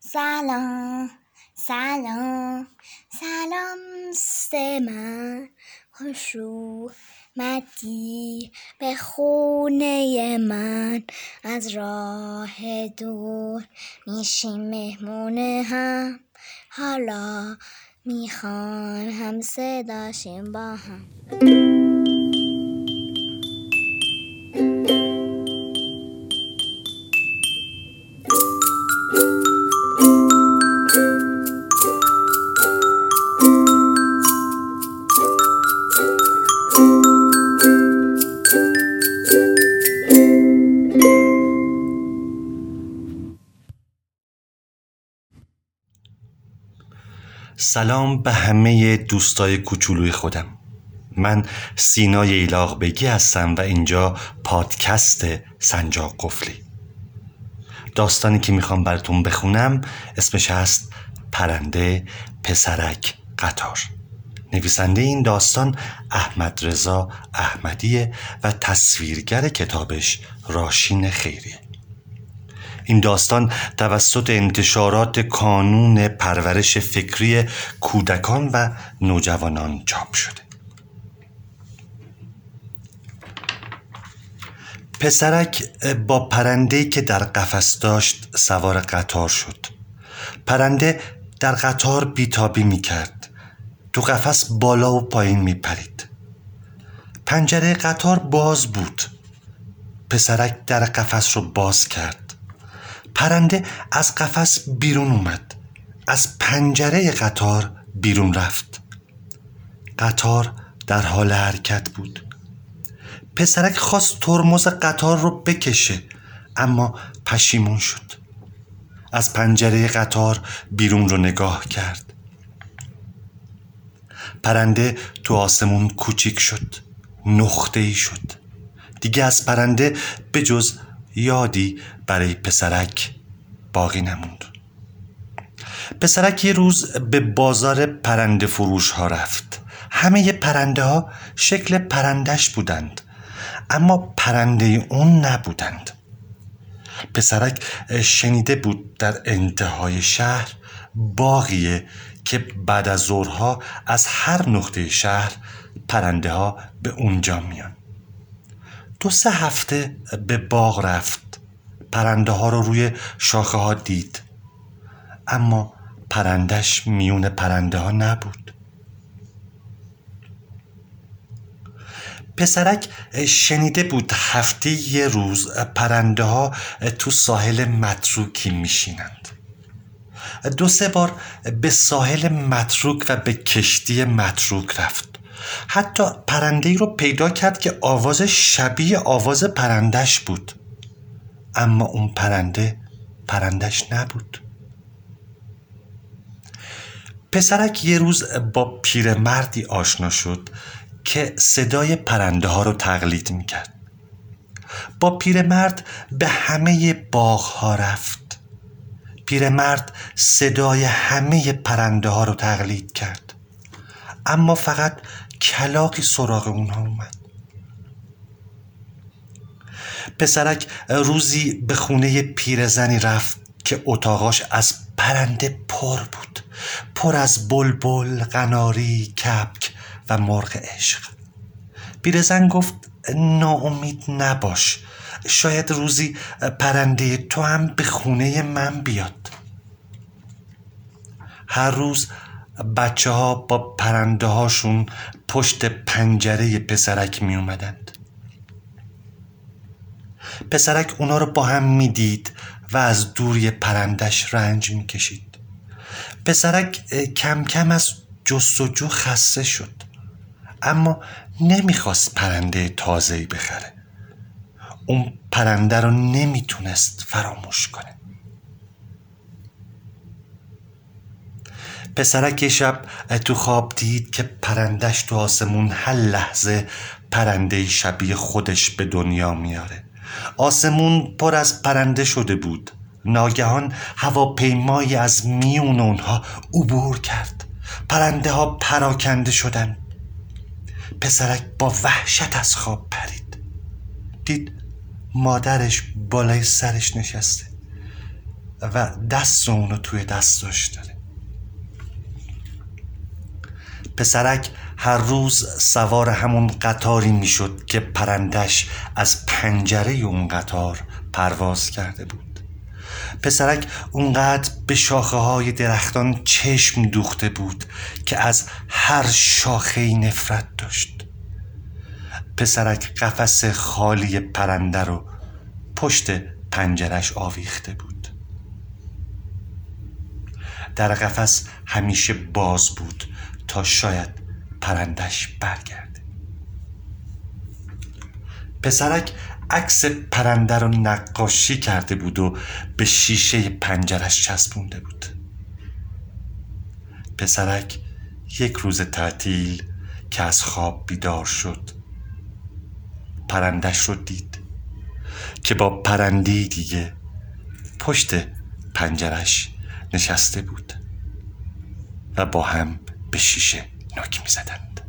سلام سلام سلام ست من. خوش اومدی به خونه من. از راه دور میشیم مهمون هم. حالا می‌خوان هم صداشیم با هم. سلام به همه دوستای کوچولوی خودم. من سینای ایلاق بگی هستم و اینجا پادکست سنجاق قفلی. داستانی که می‌خوام براتون بخونم اسمش هست پرنده پسرک قطار. نویسنده این داستان احمد رضا احمدیه و تصویرگر کتابش راشین خیریه. این داستان توسط انتشارات کانون پرورش فکری کودکان و نوجوانان چاپ شده. پسرک با پرنده که در قفس داشت سوار قطار شد. پرنده در قطار بیتابی می کرد تو قفس بالا و پایین می پرید پنجره قطار باز بود. پسرک در قفس رو باز کرد. پرنده از قفس بیرون اومد. از پنجره قطار بیرون رفت. قطار در حال حرکت بود. پسرک خواست ترمز قطار رو بکشه اما پشیمون شد. از پنجره قطار بیرون رو نگاه کرد. پرنده تو آسمون کوچیک شد نقطه ای شد. دیگه از پرنده به جز یادی برای پسرک باقی نموند. پسرک یه روز به بازار پرنده فروش ها رفت. همه پرنده ها شکل پرندش بودند اما پرنده اون نبودند. پسرک شنیده بود در انتهای شهر باقیه که بعد از ظهرها از هر نقطه شهر پرنده ها به اونجا میان. دو سه هفته به باغ رفت. پرنده ها رو روی شاخه ها دید. اما پرندش میون پرنده ها نبود. پسرک شنیده بود هفته یه روز پرنده ها تو ساحل متروکی میشینند. دو سه بار به ساحل متروک و به کشتی متروک رفت. حتی پرنده ای رو پیدا کرد که آواز شبیه آواز پرندش بود. اما اون پرنده پرندش نبود. پسرک یه روز با پیرمردی آشنا شد که صدای پرنده ها رو تقلید می‌کرد. با پیرمرد به همه باغ ها رفت. پیرمرد صدای همه پرنده ها رو تقلید کرد. اما فقط کلاقی سراغ اونها اومد. پسرک روزی به خونه پیرزنی رفت که اتاقاش از پرنده پر بود. پر از بلبل، قناری، کپک و مرغ عشق. پیرزن گفت ناامید نباش. شاید روزی پرنده تو هم به خونه من بیاد. هر روز بچه ها با پرنده هاشون پشت پنجره پسرک می اومدند پسرک اونا رو با هم می‌دید و از دوری پرندش رنج می‌کشید. پسرک کم کم از جستجو خسته شد. اما نمی‌خواست پرنده تازهی بخره. اون پرنده رو نمی‌تونست فراموش کنه. پسرک شب تو خواب دید که پرندش تو آسمون هر لحظه پرنده شبیه خودش به دنیا میاره. آسمون پر از پرنده شده بود. ناگهان هواپیمایی از میون اونها عبور کرد. پرنده ها پراکنده شدن پسرک با وحشت از خواب پرید. دید مادرش بالای سرش نشسته و دست اونو توی دستش داره پسرک هر روز سوار همون قطاری می‌شد که پرندش از پنجره اون قطار پرواز کرده بود. پسرک اونقدر به شاخه های درختان چشم دوخته بود که از هر شاخه نفرت داشت. پسرک قفس خالی پرنده رو پشت پنجرش آویخته بود. در قفس همیشه باز بود. تا شاید پرندش برگرده. پسرک عکس پرنده رو نقاشی کرده بود و به شیشه پنجرش چسبونده بود. پسرک یک روز تعطیل که از خواب بیدار شد پرندش رو دید که با پرندی دیگه پشت پنجرش نشسته بود و با هم به شیشه نک می‌زدند.